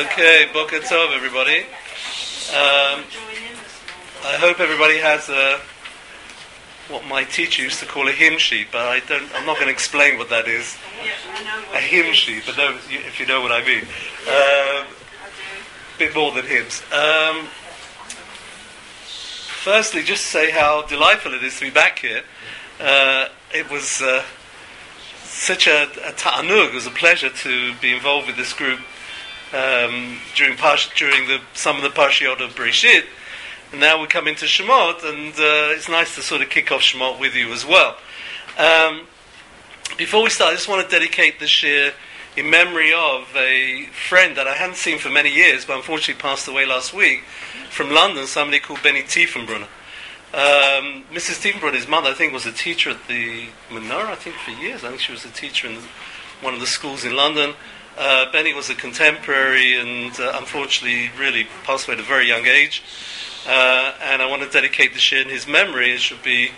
Okay, Boker Tov, everybody. Um, I hope everybody has a what my teacher used to call a hymn sheet, but I don't. I'm not going to explain what that is. A hymn sheet, but if you know what I mean. Um, a bit more than hymns. Um, firstly, just say how delightful it is to be back here. Uh, it was uh, such a, a ta'anug, it was a pleasure to be involved with this group um, during during the, some of the Parshiot of Breshit. And now we come into Shemot, and uh, it's nice to sort of kick off Shemot with you as well. Um, before we start, I just want to dedicate this year in memory of a friend that I hadn't seen for many years, but unfortunately passed away last week, from London, somebody called Benny Tiefenbrunner. Um, Mrs. Tiefenbrunner, his mother, I think, was a teacher at the Menorah, I think, for years. I think she was a teacher in one of the schools in London. Uh, Benny was a contemporary and uh, unfortunately really passed away at a very young age. Uh, and I want to dedicate this year in his memory. It should be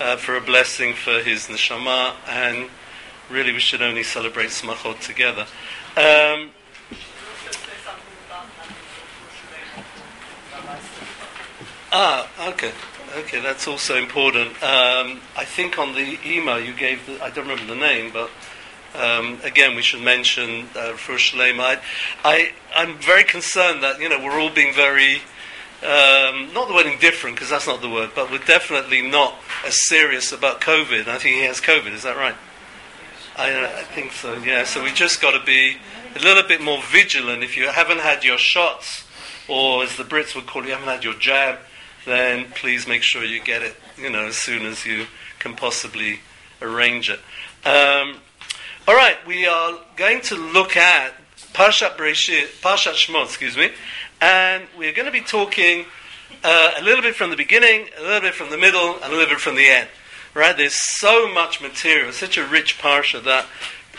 uh, for a blessing for his neshama, and really we should only celebrate smachot together. Um, ah, okay. Okay, that's also important. Um, I think on the email you gave, the, I don't remember the name, but um, again, we should mention uh. I, I, I'm very concerned that you know we're all being very um, not the word indifferent because that's not the word, but we're definitely not as serious about COVID. I think he has COVID. Is that right? I, I think so. Yeah. So we just got to be a little bit more vigilant. If you haven't had your shots, or as the Brits would call it, you haven't had your jab, then please make sure you get it. You know, as soon as you can possibly arrange it. Um, all right, we are going to look at Parshat Bereshit, Parshat Shemot, excuse me, and we're going to be talking uh, a little bit from the beginning, a little bit from the middle, and a little bit from the end. Right? There's so much material, such a rich parsha that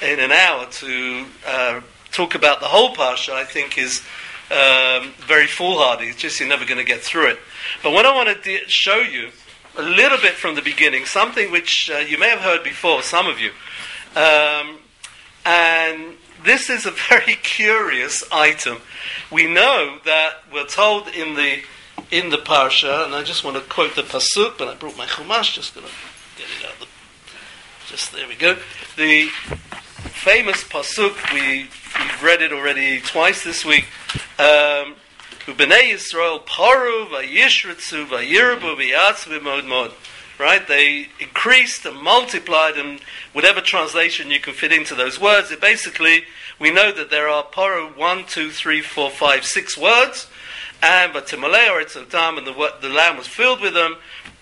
in an hour to uh, talk about the whole parsha, I think is um, very foolhardy. It's just you're never going to get through it. But what I want to de- show you a little bit from the beginning, something which uh, you may have heard before, some of you. Um, and this is a very curious item. We know that we're told in the in the parsha, and I just want to quote the pasuk, but I brought my chumash, just gonna get it out. The, just there we go. The famous pasuk we we've read it already twice this week. Um, Ubnei Yisrael paru vayishritzu vayirabu v'yatzvu mod mod right? They increased and multiplied, and whatever translation you can fit into those words, it basically, we know that there are poro one, two, three, four, five, six words, and but or Etzotam, and the, the land was filled with them,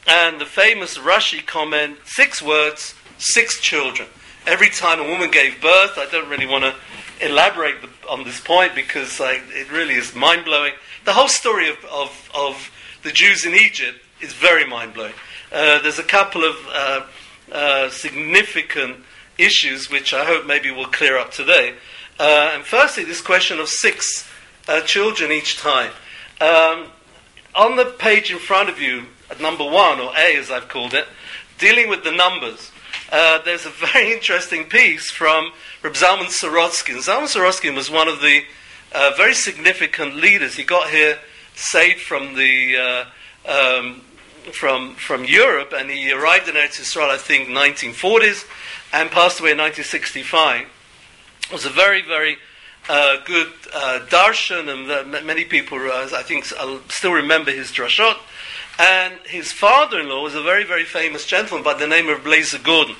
and the famous Rashi comment, six words, six children. Every time a woman gave birth, I don't really want to elaborate on this point because it really is mind blowing. The whole story of, of, of the Jews in Egypt is very mind blowing. Uh, there's a couple of uh, uh, significant issues which I hope maybe we'll clear up today. Uh, and firstly, this question of six uh, children each time. Um, on the page in front of you, number one, or A as I've called it, dealing with the numbers, there's a very interesting piece from Reb Zalman Sorotzkin. Zalman Sorotzkin was one of the very significant leaders. He got here saved from the um, from, from Europe, and he arrived in Eretz Yisrael, I think, 1940s, and passed away in 1965. Was a very, very uh, good uh, darshan, and uh, many people, uh, I think, uh, still remember his drashot. And his father-in-law was a very, very famous gentleman by the name of Blazer Gordon.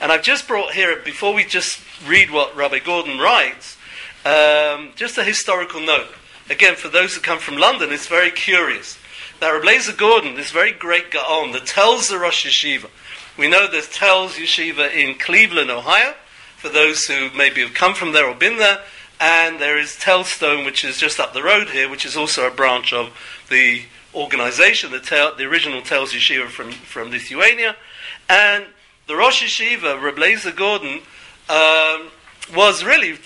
And I've just brought here, before we just read what Rabbi Gordon writes, um, just a historical note. Again, for those who come from London, it's very curious. Now, Rabbi Gordon, this very great Gaon that tells the Rosh Yeshiva, we know there's Telz Yeshiva in Cleveland, Ohio, for those who maybe have come from there or been there, and there is Telstone, which is just up the road here, which is also a branch of the organization, the, tel, the original Telz Yeshiva from, from Lithuania. And the Rosh Yeshiva, Rabbi Gordon, um, was really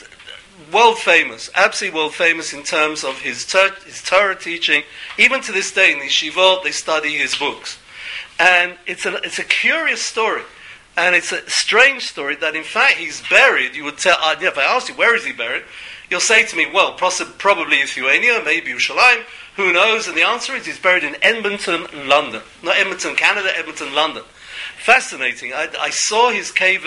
world famous, absolutely world famous in terms of his, ter- his Torah teaching. Even to this day, in the yeshivot, they study his books. And it's a, it's a curious story. And it's a strange story that, in fact, he's buried. You would tell, uh, if I asked you, where is he buried? You'll say to me, well, probably Lithuania, maybe Yerushalayim, who knows? And the answer is he's buried in Edmonton, London. Not Edmonton, Canada, Edmonton, London. Fascinating. I, I saw his cave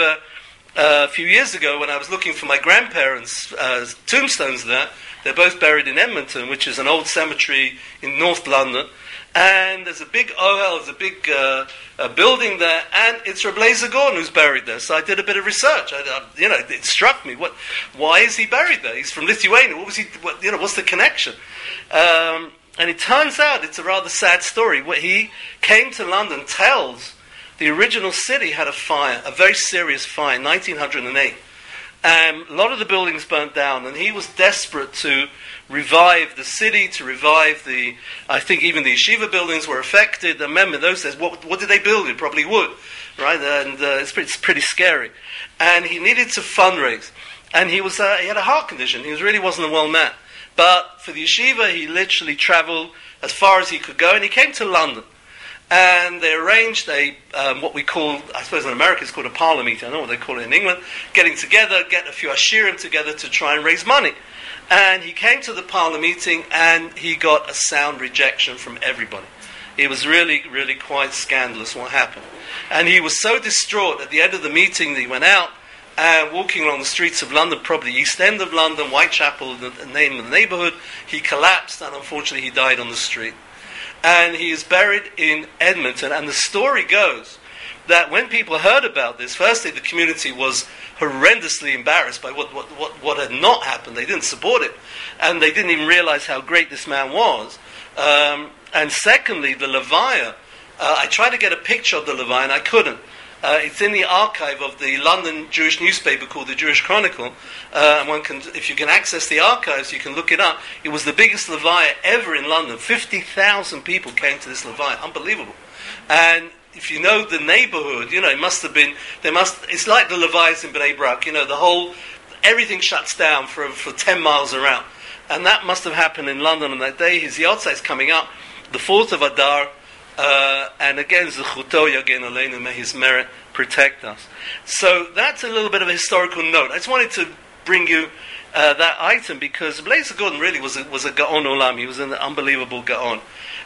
a few years ago when I was looking for my grandparents' uh, tombstones there. They're both buried in Edmonton, which is an old cemetery in North London. And there's a big ohel, there's a big uh, a building there, and it's Rabbi Gordon who's buried there. So I did a bit of research. I, I, you know, it struck me. What? Why is he buried there? He's from Lithuania. What was he? What, you know, what's the connection? Um, and it turns out it's a rather sad story. He came to London Telz the original city had a fire, a very serious fire, 1908. Um, a lot of the buildings burnt down, and he was desperate to revive the city, to revive the. I think even the yeshiva buildings were affected. Remember, those days, what, what did they build? It probably wood, right? And uh, it's, pretty, it's, pretty, scary. And he needed to fundraise, and he was uh, he had a heart condition. He was, really wasn't a well man. But for the yeshiva, he literally travelled as far as he could go, and he came to London and they arranged a um, what we call, I suppose in America it's called a parlor meeting. I don't know what they call it in England. Getting together, get a few ashirim together to try and raise money. And he came to the parlor meeting and he got a sound rejection from everybody. It was really, really quite scandalous what happened. And he was so distraught at the end of the meeting that he went out and walking along the streets of London, probably East End of London, Whitechapel, the name of the neighborhood. He collapsed and unfortunately he died on the street and he is buried in Edmonton. And the story goes that when people heard about this, firstly, the community was horrendously embarrassed by what, what, what, what had not happened. They didn't support it, and they didn't even realize how great this man was. Um, and secondly, the Levaya, uh, I tried to get a picture of the Levaya, and I couldn't. Uh, it's in the archive of the London Jewish newspaper called the Jewish Chronicle. Uh, and one can, if you can access the archives, you can look it up. It was the biggest Levaya ever in London. 50,000 people came to this Levaya. Unbelievable. And if you know the neighborhood, you know, it must have been, there must, it's like the Levias in Bnei Brak, you know, the whole, everything shuts down for, for 10 miles around. And that must have happened in London on that day. His Yahrzeit is coming up, the 4th of Adar, uh, and again, Zechuto Yagen Aleinu, may his merit protect us. So that's a little bit of a historical note. I just wanted to bring you uh, that item because Blazer Gordon really was a, was a Gaon Olam. He was an unbelievable Gaon.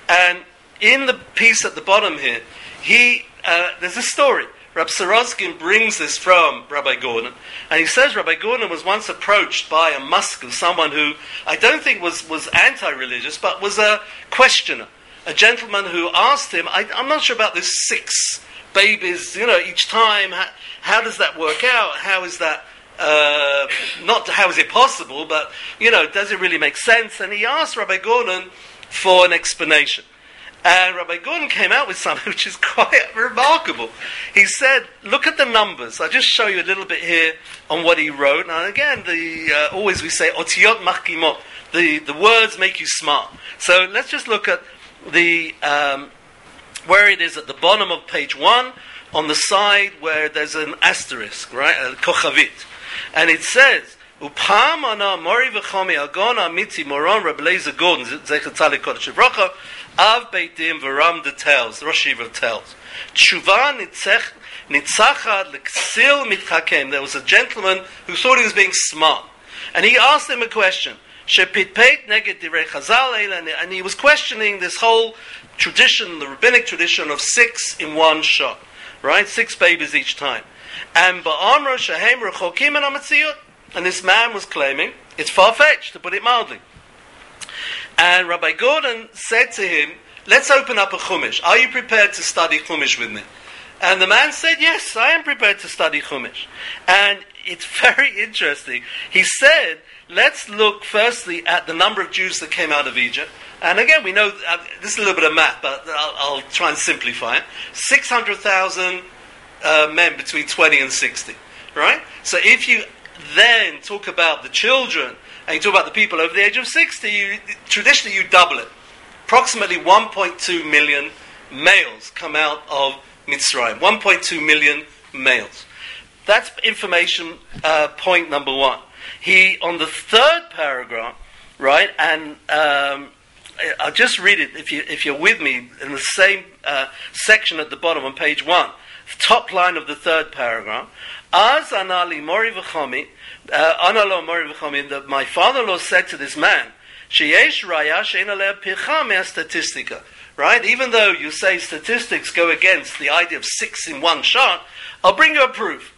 And in the piece at the bottom here, he uh, there's a story. Rabbi Sorotzkin brings this from Rabbi Gordon, and he says Rabbi Gordon was once approached by a muscle, someone who I don't think was, was anti-religious, but was a questioner a gentleman who asked him, I, am not sure about this six babies, you know, each time. How, how does that work out? How is that? Uh, not how is it possible, but you know, does it really make sense? And he asked Rabbi Gordon for an explanation. And Rabbi Gordon came out with something which is quite remarkable. He said, "Look at the numbers. I'll just show you a little bit here on what he wrote." And again, the uh, always we say "otiyot machkimot." The the words make you smart. So let's just look at the um, where it is at the bottom of page one, on the side where there's an asterisk, right, a kochavit, and it says. Upam ana mori v'chomi agona mitzi moron Reb Lezer Gordon zecher tzalik kodesh v'rocha av beitim v'ram the Telz Rosh Yeshiva tells tshuva nitzech nitzachad leksil mitchakem there was a gentleman who thought he was being smart. And he asked him a question and he was questioning this whole tradition, the rabbinic tradition of six in one shot, right? Six babies each time. And and this man was claiming it's far fetched, to put it mildly. And Rabbi Gordon said to him, Let's open up a Chumash. Are you prepared to study Chumash with me? And the man said, Yes, I am prepared to study Chumash. And it's very interesting. He said Let's look firstly at the number of Jews that came out of Egypt. And again, we know uh, this is a little bit of math, but I'll, I'll try and simplify it. 600,000 uh, men between 20 and 60. Right? So if you then talk about the children and you talk about the people over the age of 60, you, traditionally you double it. Approximately 1.2 million males come out of Mitzrayim. 1.2 million males. That's information uh, point number one he on the third paragraph, right, and um, I'll just read it if you if you're with me in the same uh, section at the bottom on page one, top line of the third paragraph. Az anali mori v'chomi, uh, analo mori v'chomi, my father-in-law said to this man, sheyesh raya aleh picha statistica. Right? Even though you say statistics go against the idea of six in one shot, I'll bring you a proof.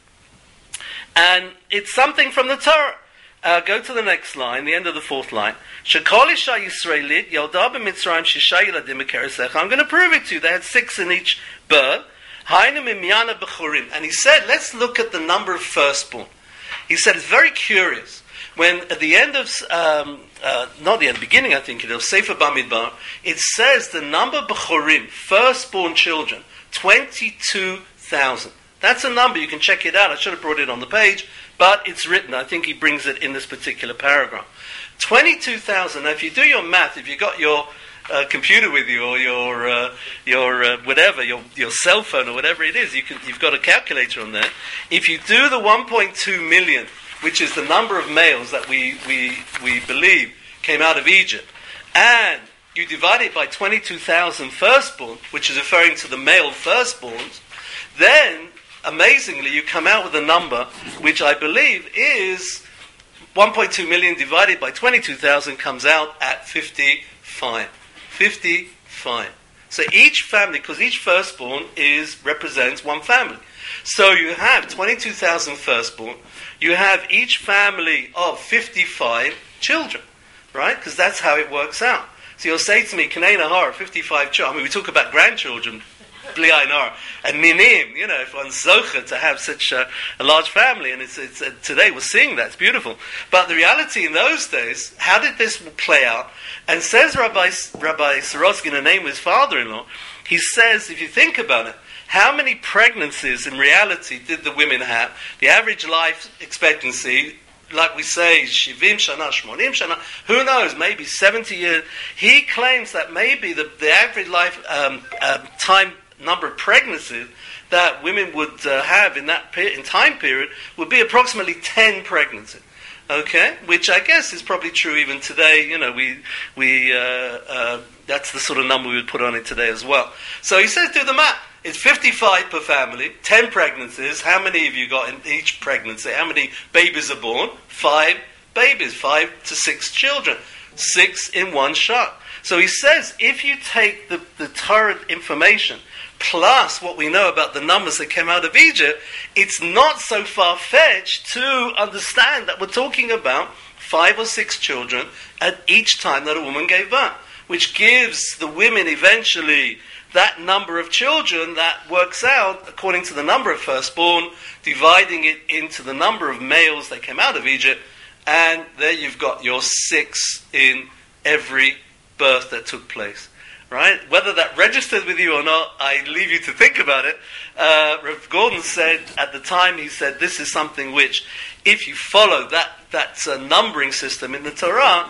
And it's something from the Torah. Uh, go to the next line, the end of the fourth line. Shakoli Shah Yisraelit, Yodaba Mitzraim Shishai Ladimikerisek. I'm going to prove it to you. They had six in each birth. And he said, let's look at the number of firstborn. He said, it's very curious. When at the end of, um, uh, not the end, beginning I think it is, Sefer Bamidbar, it says the number of Bechorim, firstborn children, 22,000. That's a number, you can check it out. I should have brought it on the page, but it's written. I think he brings it in this particular paragraph. 22,000. Now, if you do your math, if you've got your uh, computer with you or your, uh, your uh, whatever, your, your cell phone or whatever it is, you can, you've got a calculator on there. If you do the 1.2 million, which is the number of males that we, we, we believe came out of Egypt, and you divide it by 22,000 firstborn, which is referring to the male firstborns, then amazingly, you come out with a number which I believe is 1.2 million divided by 22,000 comes out at 55. 55. So each family, because each firstborn is represents one family. So you have 22,000 firstborn. You have each family of 55 children, right? Because that's how it works out. So you'll say to me, Kanena Hara, 55 children. I mean, we talk about grandchildren Bli and Ninim, you know, if one's Zocha to have such a, a large family, and it's, it's uh, today we're seeing that, it's beautiful. But the reality in those days, how did this play out? And says Rabbi, Rabbi Sorotzkin the name of his father in law, he says, if you think about it, how many pregnancies in reality did the women have? The average life expectancy like we say, Shivim Shana, Shmonim Shana, who knows, maybe 70 years. He claims that maybe the, the average life um, uh, time number of pregnancies that women would uh, have in that pe- in time period would be approximately 10 pregnancies. Okay, which I guess is probably true even today. You know, we we uh, uh, that's the sort of number we would put on it today as well. So he says, do the math. It's 55 per family, 10 pregnancies. How many have you got in each pregnancy? How many babies are born? Five babies, five to six children, six in one shot. So he says, if you take the, the Torah information plus what we know about the numbers that came out of Egypt, it's not so far fetched to understand that we're talking about five or six children at each time that a woman gave birth, which gives the women eventually that number of children that works out according to the number of firstborn, dividing it into the number of males that came out of Egypt, and there you've got your six in every birth that took place right? Whether that registered with you or not, I leave you to think about it. Uh, Rav Gordon said at the time, he said, this is something which, if you follow that, that uh, numbering system in the Torah,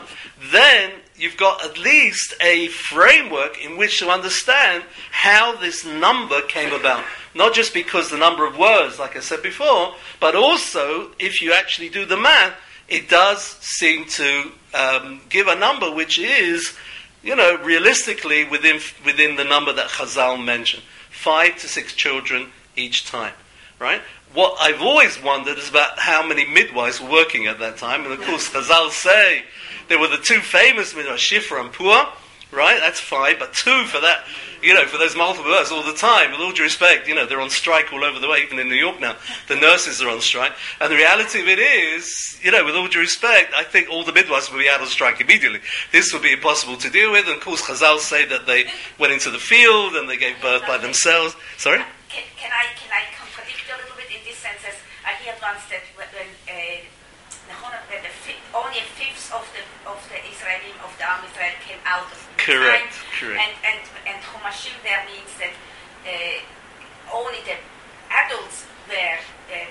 then you've got at least a framework in which to understand how this number came about. Not just because the number of words, like I said before, but also if you actually do the math, it does seem to um, give a number which is you know, realistically within, within the number that Chazal mentioned. Five to six children each time, right? What I've always wondered is about how many midwives were working at that time. And of course, Chazal say there were the two famous midwives, Shifra and Pua, right? That's fine, but two for that, you know, for those multiple births all the time, with all due respect, you know, they're on strike all over the way, even in New York now. The nurses are on strike. And the reality of it is, you know, with all due respect, I think all the midwives will be out on strike immediately. This would be impossible to deal with, and of course, Chazal say that they went into the field and they gave birth by themselves. Sorry? Can, can I, can I contradict a little bit in this sense? As I hear once that when, uh, the, only a fifth of the, of the Israeli, of the arm Israel came out of Correct. Correct. And, and, and Chumashim there means that uh, only the adults were, uh,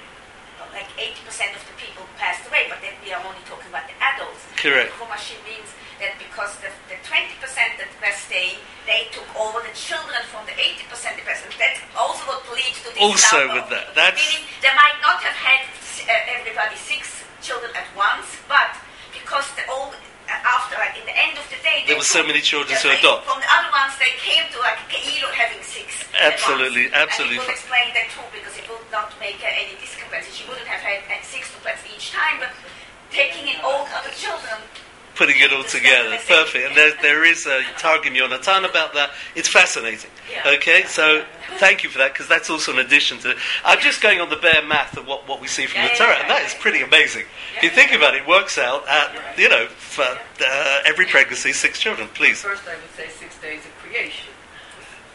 like 80% of the people passed away, but then we are only talking about the adults. Correct. Chumashim means that because the, the 20% that were staying, they took over the children from the 80% the person. That's also what leads to this Also with that. That's... Meaning they might not have had uh, everybody six children at once, but because the old after, like in the end of the day, there were so many children to adopt. From the other ones, they came to like Keilo having six. Absolutely, absolutely. And it will explain that too, because it will not make uh, any consequences. She wouldn't have had six duplets each time, but taking in all other children putting it all together. Perfect. And there, there is a Targum Yonatan about that. It's fascinating. Okay, so thank you for that because that's also an addition to. I'm just going on the bare math of what, what we see from the Torah, and that is pretty amazing. If you think about it, it works out at you know for uh, every pregnancy six children. Please. First, I would say six days of creation.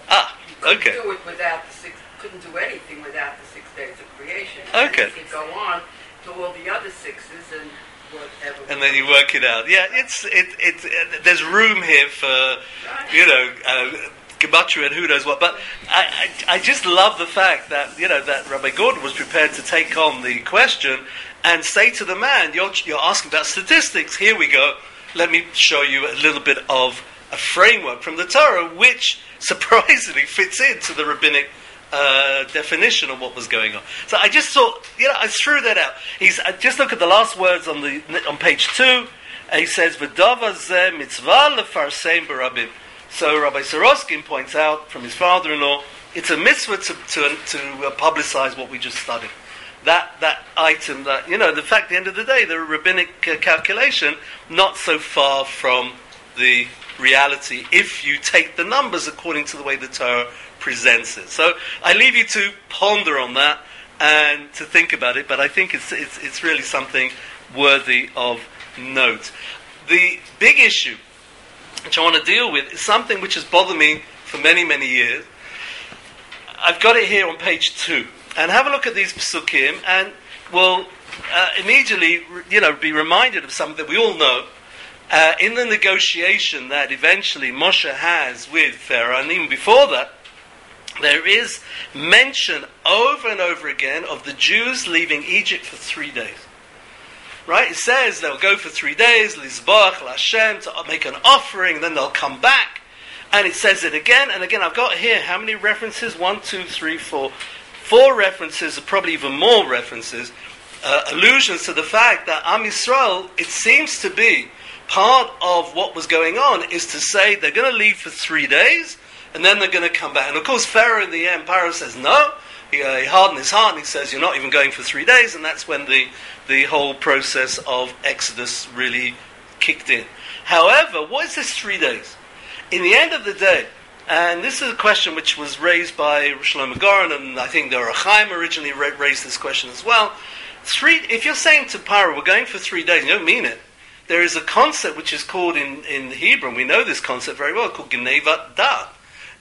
Ah, okay. Do it without the six. Couldn't do anything without the six days of creation. Okay. And you go on to all the other sixes and whatever. and then you work it out. Yeah, it's it, it, it there's room here for you know uh, gematria and who knows what. But I, I, I just love the fact that you know that Rabbi Gordon was prepared to take on the question and say to the man, "You're you're asking about statistics. Here we go. Let me show you a little bit of a framework from the Torah, which surprisingly fits into the rabbinic." Uh, definition of what was going on. So I just thought, you know, I threw that out. He's uh, just look at the last words on the on page two, and he says, "V'dava ze mitzvah lefarsein barabim." So Rabbi Sorotzkin points out from his father-in-law, it's a mitzvah to to, to uh, publicize what we just studied. That that item, that you know, the fact, at the end of the day, the rabbinic uh, calculation, not so far from the reality if you take the numbers according to the way the Torah presents it. So I leave you to ponder on that and to think about it, but I think it's, it's, it's really something worthy of note. The big issue which I want to deal with is something which has bothered me for many, many years. I've got it here on page two. And have a look at these psukim, and we'll uh, immediately, you know, be reminded of something that we all know. Uh, in the negotiation that eventually Moshe has with Pharaoh, and even before that, there is mention over and over again of the Jews leaving Egypt for three days. Right? It says they'll go for three days, Lizbach, Lashem, to make an offering, then they'll come back. And it says it again and again. I've got here how many references? One, two, three, four. Four references, probably even more references, uh, allusions to the fact that Am Yisrael, it seems to be, part of what was going on is to say they're going to leave for three days and then they're going to come back. And of course, Pharaoh in the end, Pharaoh says no. He, uh, he hardened his heart and he says, You're not even going for three days. And that's when the, the whole process of Exodus really kicked in. However, what is this three days? In the end of the day, and this is a question which was raised by Shlomo Goren, and I think the Ohr HaChaim originally raised this question as well. Three, if you're saying to Pharaoh, we're going for three days, you don't mean it. There is a concept which is called in, in Hebrew, and we know this concept very well, called Genevat Da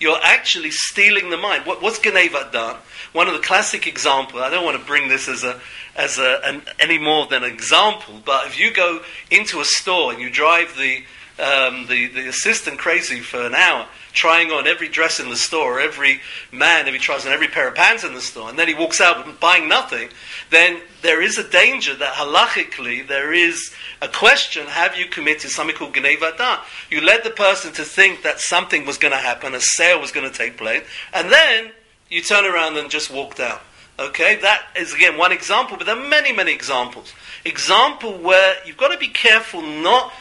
you're actually stealing the mind. What, what's Genevat Da'at? One of the classic examples, I don't want to bring this as a as a, an, any more than an example, but if you go into a store and you drive the, um, the, the assistant crazy for an hour, trying on every dress in the store, every man, if he tries on every pair of pants in the store, and then he walks out buying nothing, then there is a danger that halachically there is a question have you committed something called Gnevada? You led the person to think that something was going to happen, a sale was going to take place, and then you turn around and just walk out. Okay, that is again one example, but there are many, many examples. Example where you've got to be careful not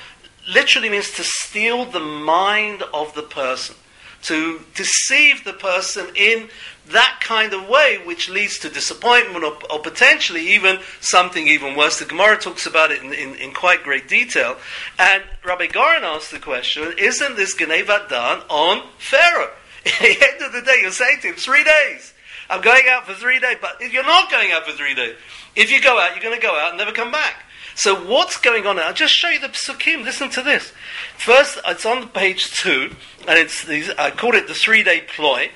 literally means to steal the mind of the person, to deceive the person in that kind of way, which leads to disappointment or, or potentially even something even worse. The Gemara talks about it in, in, in quite great detail. And Rabbi Goren asked the question Isn't this Genevat Da'at on Pharaoh? At the end of the day, you're saying to him, three days. I'm going out for three days, but you're not going out for three days. If you go out, you're going to go out and never come back. So what's going on? I'll just show you the psukim. Listen to this. First, it's on page two, and it's these, I call it the three-day ploy.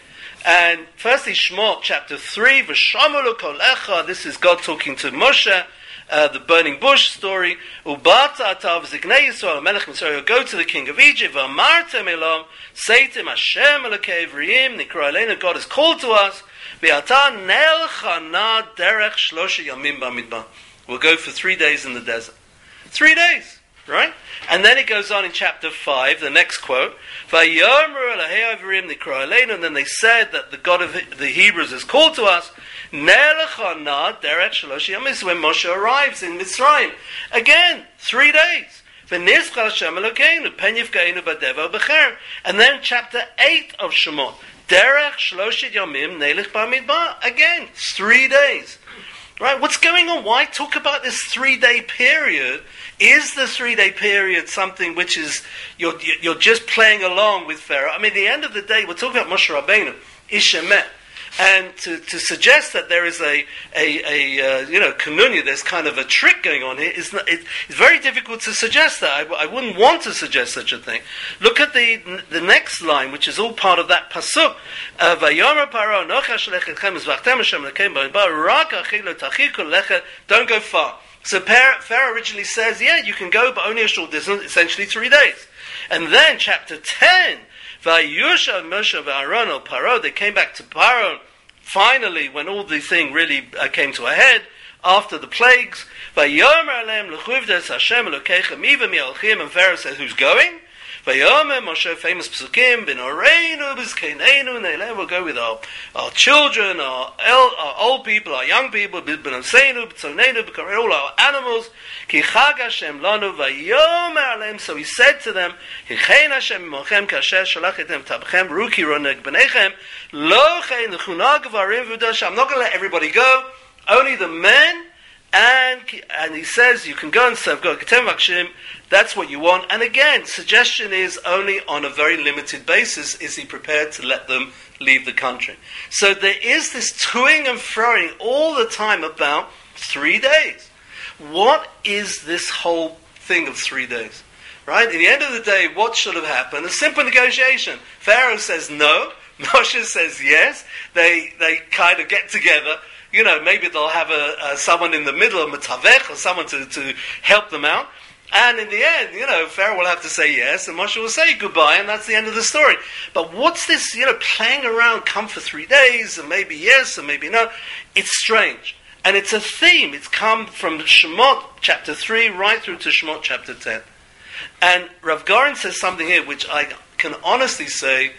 And firstly, Shemot chapter three, V'shamulu kolecha. This is God talking to Moshe. Uh, the burning bush story. Ubata atav ziknei Yisrael melech Mitzrayim. Go to the king of Egypt. V'amartem elam. Say to him, Hashem elokei Evriyim. Nikra. God has called to us. V'ata derech yamim b'midbar. We'll go for three days in the desert. Three days, right? And then it goes on in chapter 5, the next quote, and then they said that the God of the Hebrews has called to us, when Moshe arrives in Mitzrayim. Again, three days. And then chapter 8 of Shemot, Derech Shloshit Yomim Nelich Bamidbar. Again, three days. Right? What's going on? Why talk about this three day period? Is the three day period something which is you're, you're just playing along with Pharaoh? I mean, at the end of the day, we're talking about Moshe Rabbeinu, Ishemet. And to, to suggest that there is a, a, a uh, you know, kanunya, there's kind of a trick going on here, is not, it, it's very difficult to suggest that. I, I, wouldn't want to suggest such a thing. Look at the, the next line, which is all part of that pasuk. Don't go far. So Pharaoh originally says, yeah, you can go, but only a short distance, essentially three days. And then chapter 10, Vayusha Moshe Aaron al Paro, they came back to Paro, finally, when all the thing really uh, came to a head, after the plagues, Vayomer Alem Lechuvdes Hashem Elokechem Iva Mi'alchim, and Pharaoh says, who's going? Vayomer Moshe, famous psukim, bin Oreinu, Bizkeneinu, Neileh, we'll go with our, our children, our, el, our old people, our young people, bin Oseinu, B'tzonenu, all our animals, Ki Chag Hashem Lanu, Vayomer Alem, so he said to them, Hichein Hashem Mochem, Kasher Shalachitem Tabchem, Ruki Roneg B'nechem, Lo Chein L'chunag Varim I'm not going to let everybody go, only the men, and, and he says you can go and serve God. That's what you want. And again, suggestion is only on a very limited basis is he prepared to let them leave the country. So there is this toing and froing all the time about three days. What is this whole thing of three days? Right? At the end of the day, what should have happened? A simple negotiation. Pharaoh says no. Moshe says yes. They, they kind of get together you know, maybe they'll have a, a someone in the middle, a matavech, or someone to, to help them out. And in the end, you know, Pharaoh will have to say yes, and Moshe will say goodbye, and that's the end of the story. But what's this, you know, playing around, come for three days, and maybe yes, and maybe no? It's strange. And it's a theme. It's come from Shemot chapter 3 right through to Shemot chapter 10. And Rav Goren says something here which I can honestly say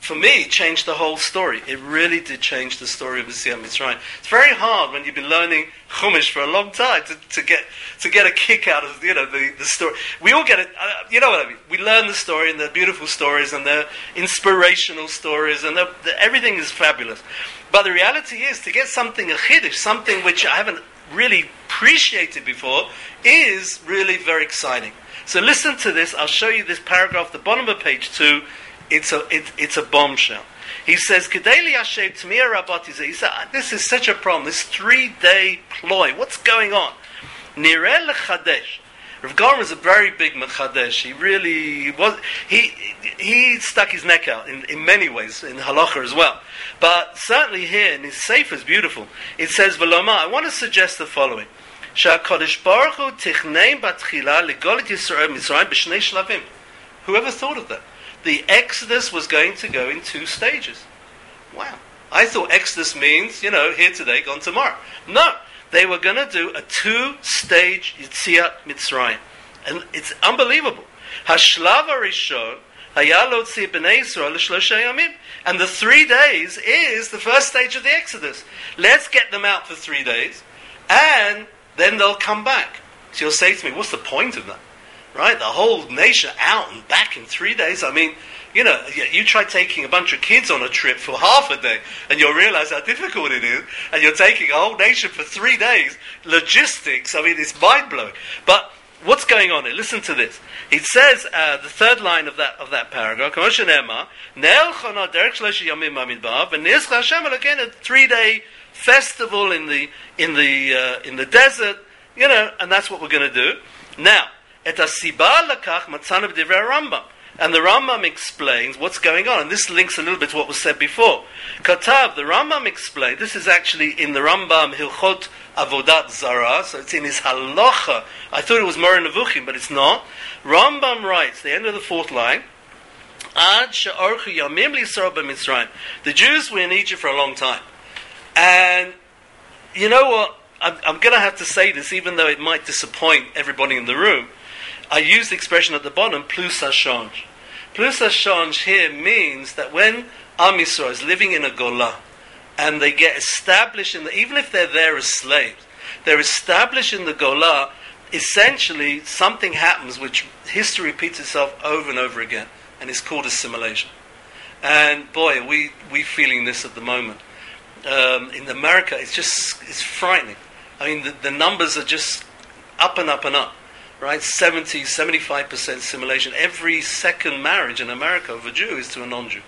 for me, changed the whole story. It really did change the story of Yetziat Mitzrayim. It's very hard when you've been learning Chumash for a long time to, to get to get a kick out of you know the, the story. We all get it. Uh, you know what I mean? We learn the story, and they're beautiful stories, and they're inspirational stories, and everything is fabulous. But the reality is, to get something a chiddush, something which I haven't really appreciated before, is really very exciting. So listen to this. I'll show you this paragraph, the bottom of page two it's a, it, it's a bombshell. He says, Kedeli Hashem Tmir Rabati He said, this is such a problem, this three day ploy. What's going on? Nirel Chadesh. Rav Goren was a very big mechadesh. He really was. He he stuck his neck out in, in many ways in halacha as well. But certainly here in his sefer is beautiful. It says Veloma. I want to suggest the following: Shakadosh Baruch Hu Yisrael b'shnei shlavim. Whoever thought of that? The Exodus was going to go in two stages. Wow. I thought Exodus means, you know, here today, gone tomorrow. No. They were going to do a two stage Yitziat Mitzrayim. And it's unbelievable. Hashlava Rishon, and the three days is the first stage of the Exodus. Let's get them out for three days, and then they'll come back. So you'll say to me, what's the point of that? Right? The whole nation out and back in three days. I mean, you know, you try taking a bunch of kids on a trip for half a day, and you'll realize how difficult it is. And you're taking a whole nation for three days. Logistics, I mean, it's mind blowing. But what's going on here? Listen to this. It says uh, the third line of that of that paragraph. again a three day festival in the in the uh, in the desert. You know, and that's what we're going to do now. Et asiba lakach matzana b'divrei Rambam. And the Rambam explains what's going on, and this links a little bit to what was said before. Katav, the Rambam explained, this is actually in the Rambam Hilchot Avodat Zara, so it's in his Halacha. I thought it was Moreh Nevuchim, but it's not. Rambam writes, the end of the fourth line, Ad she'orchu yamim. The Jews were in Egypt for a long time. And you know what? I'm, I'm going to have to say this, even though it might disappoint everybody in the room. I use the expression at the bottom, plus change. Plus change here means that when Am Yisrael is living in a Golah, and they get established in the, even if they're there as slaves, they're established in the Golah, essentially something happens which history repeats itself over and over again, and it's called assimilation. And boy, we, we feeling this at the moment. Um, in America, it's just it's frightening. I mean, the, the numbers are just up and up and up, right? 70, 75% assimilation. Every second marriage in America of a Jew is to a non Jew.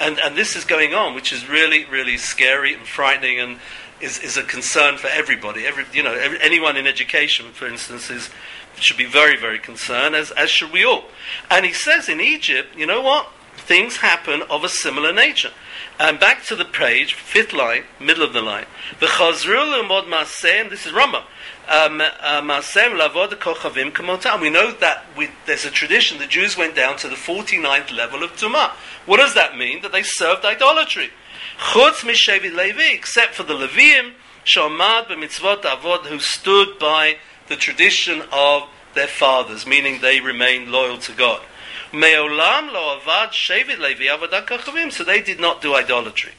And, and this is going on, which is really, really scary and frightening and is, is a concern for everybody. Every, you know, every, anyone in education, for instance, is, should be very, very concerned, as, as should we all. And he says in Egypt, you know what? Things happen of a similar nature. And back to the page, fifth line, middle of the line. The Chazrul Umod Masem, this is Rambam. Um, uh, Masem Lavod Kochavim Kamotam. We know that we, there's a tradition, the Jews went down to the 49th level of Tumah. What does that mean? That they served idolatry. Chutz Levi, except for the Leviim, Shomad b'mitzvot avod, who stood by the tradition of their fathers, meaning they remained loyal to God. Me'olam lo avad levi kachavim, so they did not do idolatry.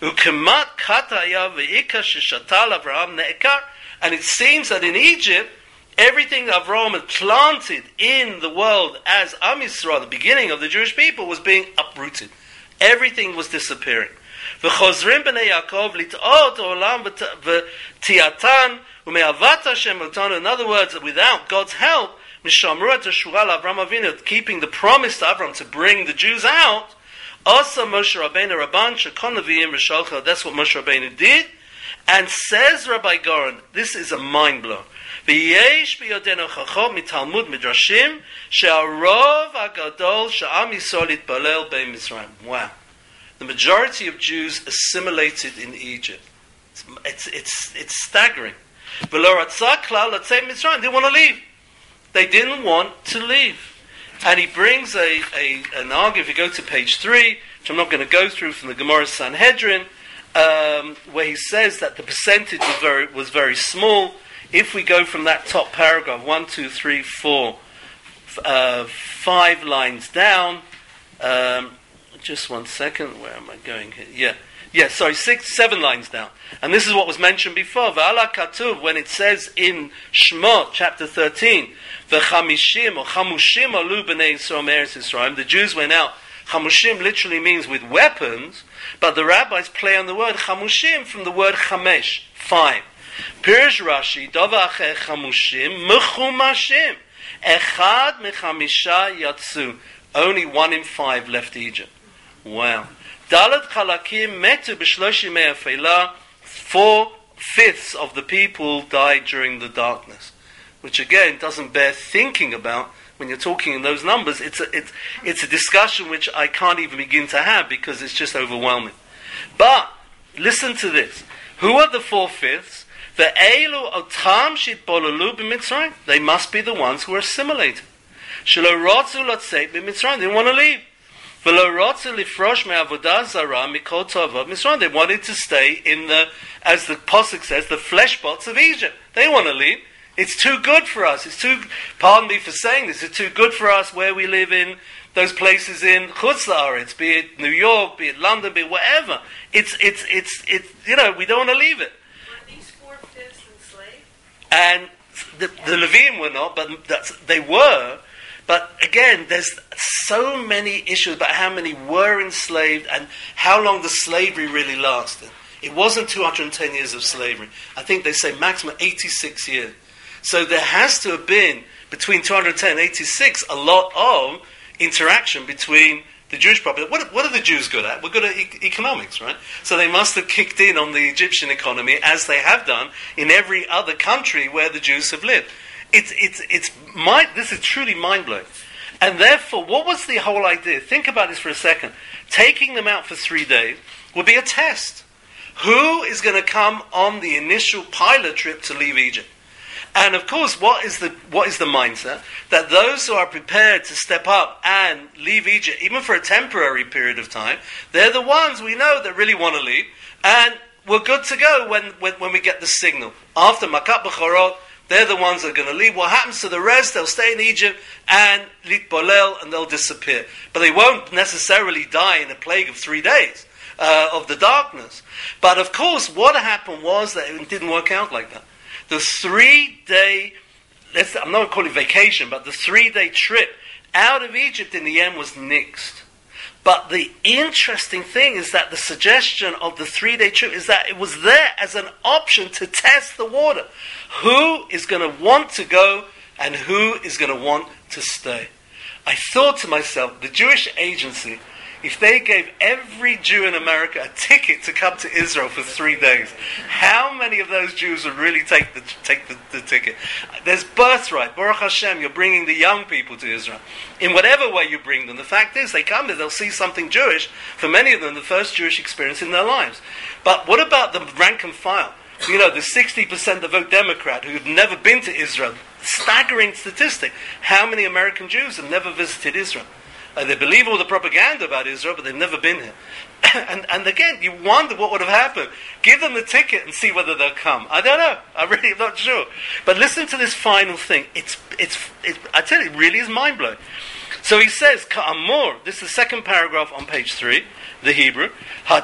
Ukemat kataya Avraham ne'ekar, and it seems that in Egypt, everything Avraham had planted in the world as Am Yisrael, the beginning of the Jewish people, was being uprooted. Everything was disappearing. וחוזרים בני יעקב לטעות העולם ותיעתן ומאהבת השם אותנו, in other words, without God's help, משמרו את השורה לאברהם אבינו, keeping the promise to Abraham to bring the Jews out, also Moshe Rabbeinu Rabban, Shekon Nevi'im Rishalcha, that's what Moshe Rabbeinu did, and says Rabbi Goren, this is a mind blow. Wow. The majority of Jews assimilated in Egypt. It's, it's, it's staggering. They want to leave. They didn't want to leave. And he brings a, a, an argument, if you go to page 3, which I'm not going to go through from the Gemara Sanhedrin, um, where he says that the percentage was very, was very small. If we go from that top paragraph, one, two, three, four, uh, five lines down, um, just one second, where am I going here? Yeah. Yeah, sorry, six, seven lines down. And this is what was mentioned before. V'ala katuv, when it says in Shemot, chapter 13, v'chamishim, or chamushim alu b'nei Yisrael Yisrael, the Jews went out. Chamushim literally means with weapons, but the rabbis play on the word chamushim from the word chamesh, five. Pirish Rashi, davache chamushim, mechumashim. Echad mechamisha yatsu. Only one in five left Egypt. Wow. Dalat chalakim metu b'shloshim me'afela. Four fifths of the people died during the darkness, which again doesn't bear thinking about when you're talking in those numbers. It's a, it's, it's a discussion which I can't even begin to have because it's just overwhelming. But listen to this. Who are the four fifths? The Elu Otam Shitbolalu b'Mitzrayim. They must be the ones who are assimilated. Shelo Rotzu Lotzeit b'Mitzrayim. They didn't want to leave. They wanted to stay in the, as the Posuk says, the flesh pots of Egypt. They want to leave. It's too good for us. It's too, pardon me for saying this, it's too good for us where we live in those places in Chutz be it New York, be it London, be it whatever. It's, it's, it's, it's, you know, we don't want to leave it. Were these four-fifths enslaved? And the, the Levim were not, but they were, but again, there's so many issues about how many were enslaved and how long the slavery really lasted. It wasn't 210 years of slavery. I think they say maximum 86 years. So there has to have been, between 210 and 86, a lot of interaction between the Jewish population. What, what, are the Jews good at? We're good at e- economics, right? So they must have kicked in on the Egyptian economy as they have done in every other country where the Jews have lived. It's, it's, it's mind, this is truly mind blowing. And therefore, what was the whole idea? Think about this for a second. Taking them out for three days would be a test. Who is going to come on the initial pilot trip to leave Egypt? And of course, what is the what is the mindset that those who are prepared to step up and leave Egypt, even for a temporary period of time, they're the ones we know that really want to leave, and we're good to go when when, when we get the signal after Makat B'chorot they're the ones that are going to leave. What happens to the rest? They'll stay in Egypt and litbolel, and they'll disappear. But they won't necessarily die in a plague of three days uh, of the darkness. But of course, what happened was that it didn't work out like that. The three-day, I'm not going to call it vacation, but the three-day trip out of Egypt in the end was nixed. But the interesting thing is that the suggestion of the three day trip is that it was there as an option to test the water. Who is going to want to go and who is going to want to stay? I thought to myself, the Jewish agency if they gave every Jew in America a ticket to come to Israel for three days, how many of those Jews would really take the, take the, the ticket? There's birthright. Baruch Hashem, you're bringing the young people to Israel. In whatever way you bring them, the fact is they come there, they'll see something Jewish. For many of them, the first Jewish experience in their lives. But what about the rank and file? You know, the 60% that vote Democrat who've never been to Israel. Staggering statistic. How many American Jews have never visited Israel? Uh, they believe all the propaganda about Israel, but they've never been here. and, and again, you wonder what would have happened. Give them the ticket and see whether they'll come. I don't know. I really am not sure. But listen to this final thing. It's, it's, it's I tell you, it really is mind blowing. So he says, Ka'amur, this is the second paragraph on page 3, the Hebrew. So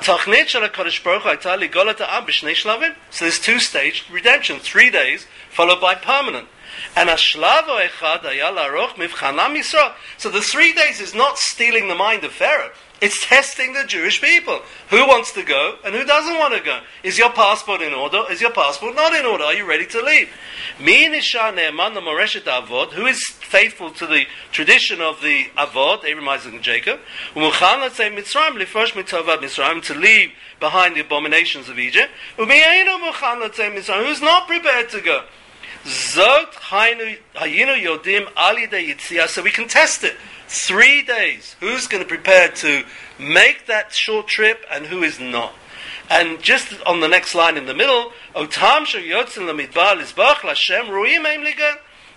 there's two stage redemption, three days, followed by permanent. And Ashlavo Echad Ayala Mivchanam Yisrael. So the three days is not stealing the mind of Pharaoh. It's testing the Jewish people. Who wants to go and who doesn't want to go? Is your passport in order? Is your passport not in order? Are you ready to leave? Mi nisha ne'eman moreshet avod, who is faithful to the tradition of the Avod, Abraham, Isaac, and Jacob? Mitzrayim, To leave behind the abominations of Egypt. Who's not prepared to go? So we can test it. Three days. Who's going to prepare to make that short trip and who is not? And just on the next line in the middle,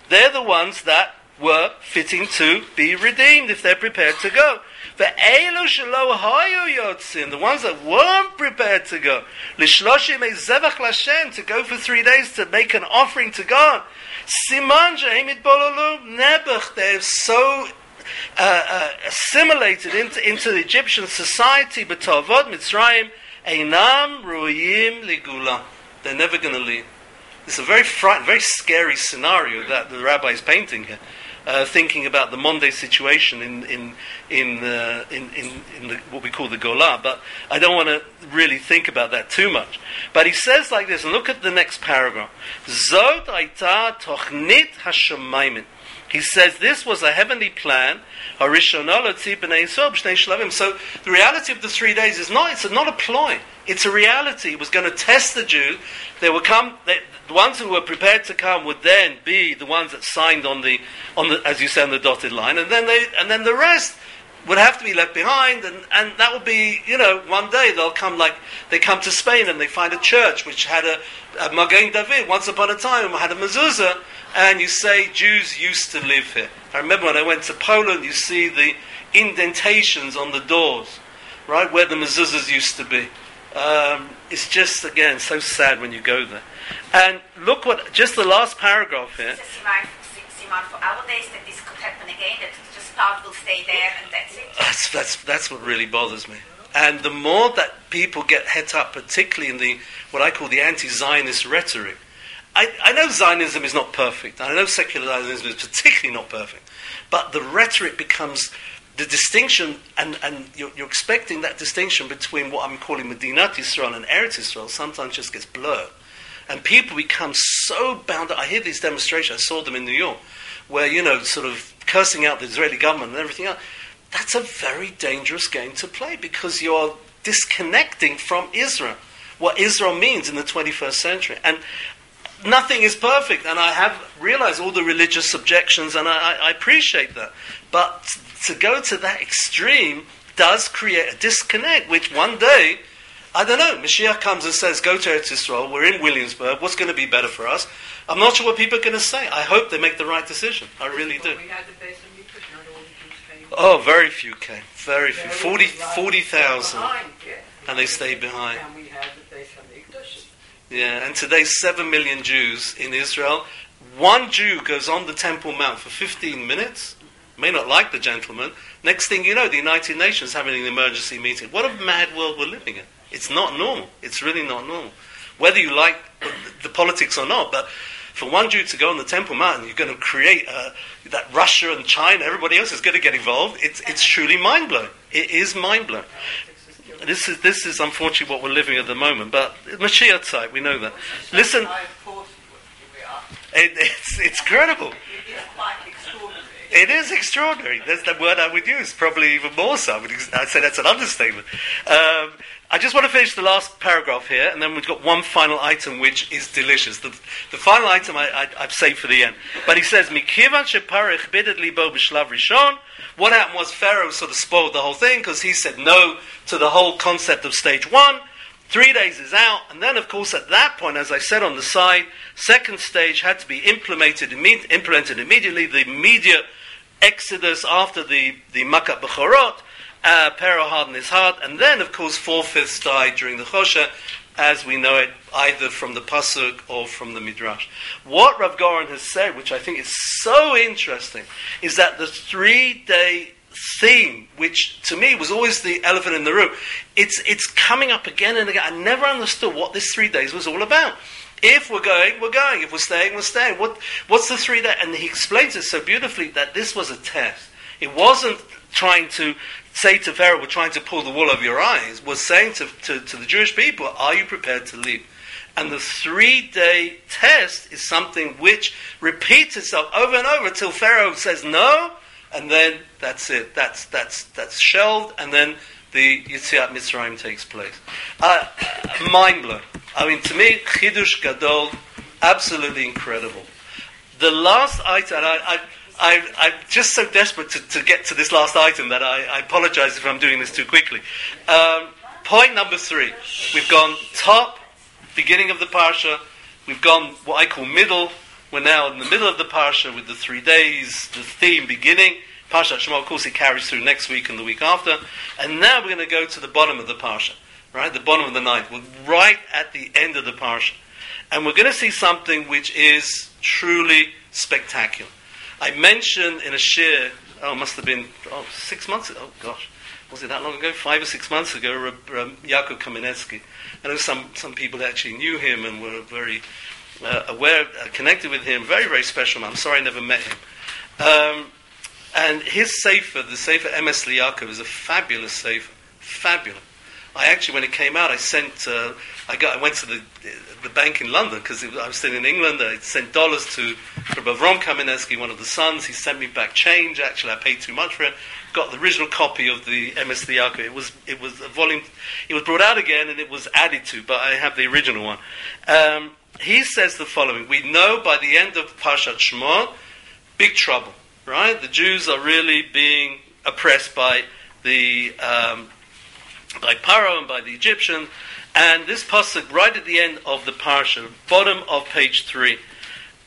They're the ones that were fitting to be redeemed if they're prepared to go. Ve'elu shelo hayu yotzin, the ones that weren't prepared to go, lishloshim zevach lashem, to go for three days to make an offering to God. Siman she'emit bololu nebuch, they're so uh, uh, assimilated into, into the Egyptian society, but Tovod Mitzrayim, Einam Ru'yim Ligula. They're never going to leave. It's a very frightened, very scary scenario that the rabbi is painting here uh, thinking about the Monday situation in in in, uh, in, in, in the, what we call the Gola, but I don't want to really think about that too much. But he says like this, and look at the next paragraph. Zod aita tochnit hashemayim. He says this was a heavenly plan. So the reality of the three days is not it's not a ploy. It's a reality. It was going to test the Jews. They will come. They, the ones who were prepared to come would then be the ones that signed on the on the as you say on the dotted line, and then they and then the rest would have to be left behind, and, and that would be, you know, one day they'll come like, they come to Spain and they find a church which had a, a Magen David, once upon a time, had a mezuzah, and you say Jews used to live here. I remember when I went to Poland, you see the indentations on the doors, right, where the mezuzahs used to be. Um, it's just, again, so sad when you go there. And look what, just the last paragraph here. Simon, for our days that this could happen again, that just part will stay there and that's it. That's, that's, that's what really bothers me. And the more that people get het up, particularly in the what I call the anti-Zionist rhetoric, I, I know Zionism is not perfect. I know secular Zionism is particularly not perfect. But the rhetoric becomes the distinction, and, and you're, you're, expecting that distinction between what I'm calling Medinat Israel and Eretz Israel sometimes just gets blurred. And people become so bound up. I hear these demonstrations, I saw them in New York, where, you know, sort of cursing out the Israeli government and everything else. That's a very dangerous game to play because you're disconnecting from Israel, what Israel means in the 21st century. And nothing is perfect, and I have realized all the religious objections, and I, I, appreciate that. But to go to that extreme does create a disconnect, which one day, I don't know, Mashiach comes and says, Go to Eretz Yisrael, we're in Williamsburg, what's going to be better for us? I'm not sure what people are going to say. I hope they make the right decision. I really do. Oh, very few came. Very few. 40,000. 40, and they stayed behind. Yeah, and today, 7 million Jews in Israel. One Jew goes on the Temple Mount for 15 minutes, may not like the gentleman. Next thing you know, the United Nations having an emergency meeting. What a mad world we're living in. It's not normal. It's really not normal. Whether you like the politics or not, but For one Jew to go on the Temple Mount, you're going to create uh, that Russia and China, everybody else is going to get involved. It's, it's truly mind blowing. It is mind blowing. This is, this is unfortunately what we're living at the moment, but Mashiach side, we know that. Listen, it, it's, it's incredible. It is extraordinary. That's the word I would use, probably even more so. I'd say that's an understatement. Um, I just want to finish the last paragraph here, and then we've got one final item which is delicious. The, the final item I, have saved for the end. But he says, Mikivan sheparech bided bo b'shlav rishon. What happened was Pharaoh sort of spoiled the whole thing because he said no to the whole concept of stage one. Three days is out, and then, of course, at that point, as I said on the side, second stage had to be implemented, implemented immediately. The immediate exodus after the, the Makat Bechorot, uh, Pharaoh hardened his heart, and then, of course, four fifths died during the Chosha, as we know it, either from the Pasuk or from the Midrash. What Rav Goren has said, which I think is so interesting, is that the three day theme, which to me was always the elephant in the room, it's, it's coming up again and again. I never understood what this three days was all about. If we're going, we're going. If we're staying, we're staying. What, what's the three days? And he explains it so beautifully that this was a test. It wasn't trying to say to Pharaoh, we're trying to pull the wool over your eyes, was saying to, to, to the Jewish people, are you prepared to leave? And the three day test is something which repeats itself over and over until Pharaoh says no, and then that's it. That's, that's, that's shelved, and then the Yitziat Mitzrayim takes place. Uh, mind blowing. I mean, to me, Chidush Gadol, absolutely incredible. The last item, I, I I, am just so desperate to, to, get to this last item that I, I apologize if I'm doing this too quickly. Um, point number three. We've gone top, beginning of the Parsha. We've gone what I call middle. We're now in the middle of the Parsha with the three days, the theme beginning. Parsha Shema, of course, it carries through next week and the week after. And now we're going to go to the bottom of the Parsha, right? The bottom of the ninth. We're right at the end of the Parsha. And we're going to see something which is truly spectacular. I mentioned in a share, oh, it must have been oh, six months ago. Oh, gosh. Was it that long ago? Five or six months ago, um, Yaakov Kamenetsky. I know some, some people that actually knew him and were very uh, aware, uh, connected with him. Very, very special man. I'm sorry I never met him. Um, and his Sefer, the Sefer Emes Yaakov, is a fabulous Sefer. Fabulous. I actually, when it came out, I sent, uh, I got, I went to the the bank in London because I was still in England. I sent dollars to Avram Kamenetsky, one of the sons. He sent me back change. Actually, I paid too much for it. Got the original copy of the Emes Yaakov. It was it was a volume. It was brought out again and it was added to, but I have the original one. Um, he says the following: We know by the end of Parshat Shemot, big trouble. Right, the Jews are really being oppressed by the um, by Paro and by the Egyptians. And this pasuk right at the end of the parsha, bottom of page three,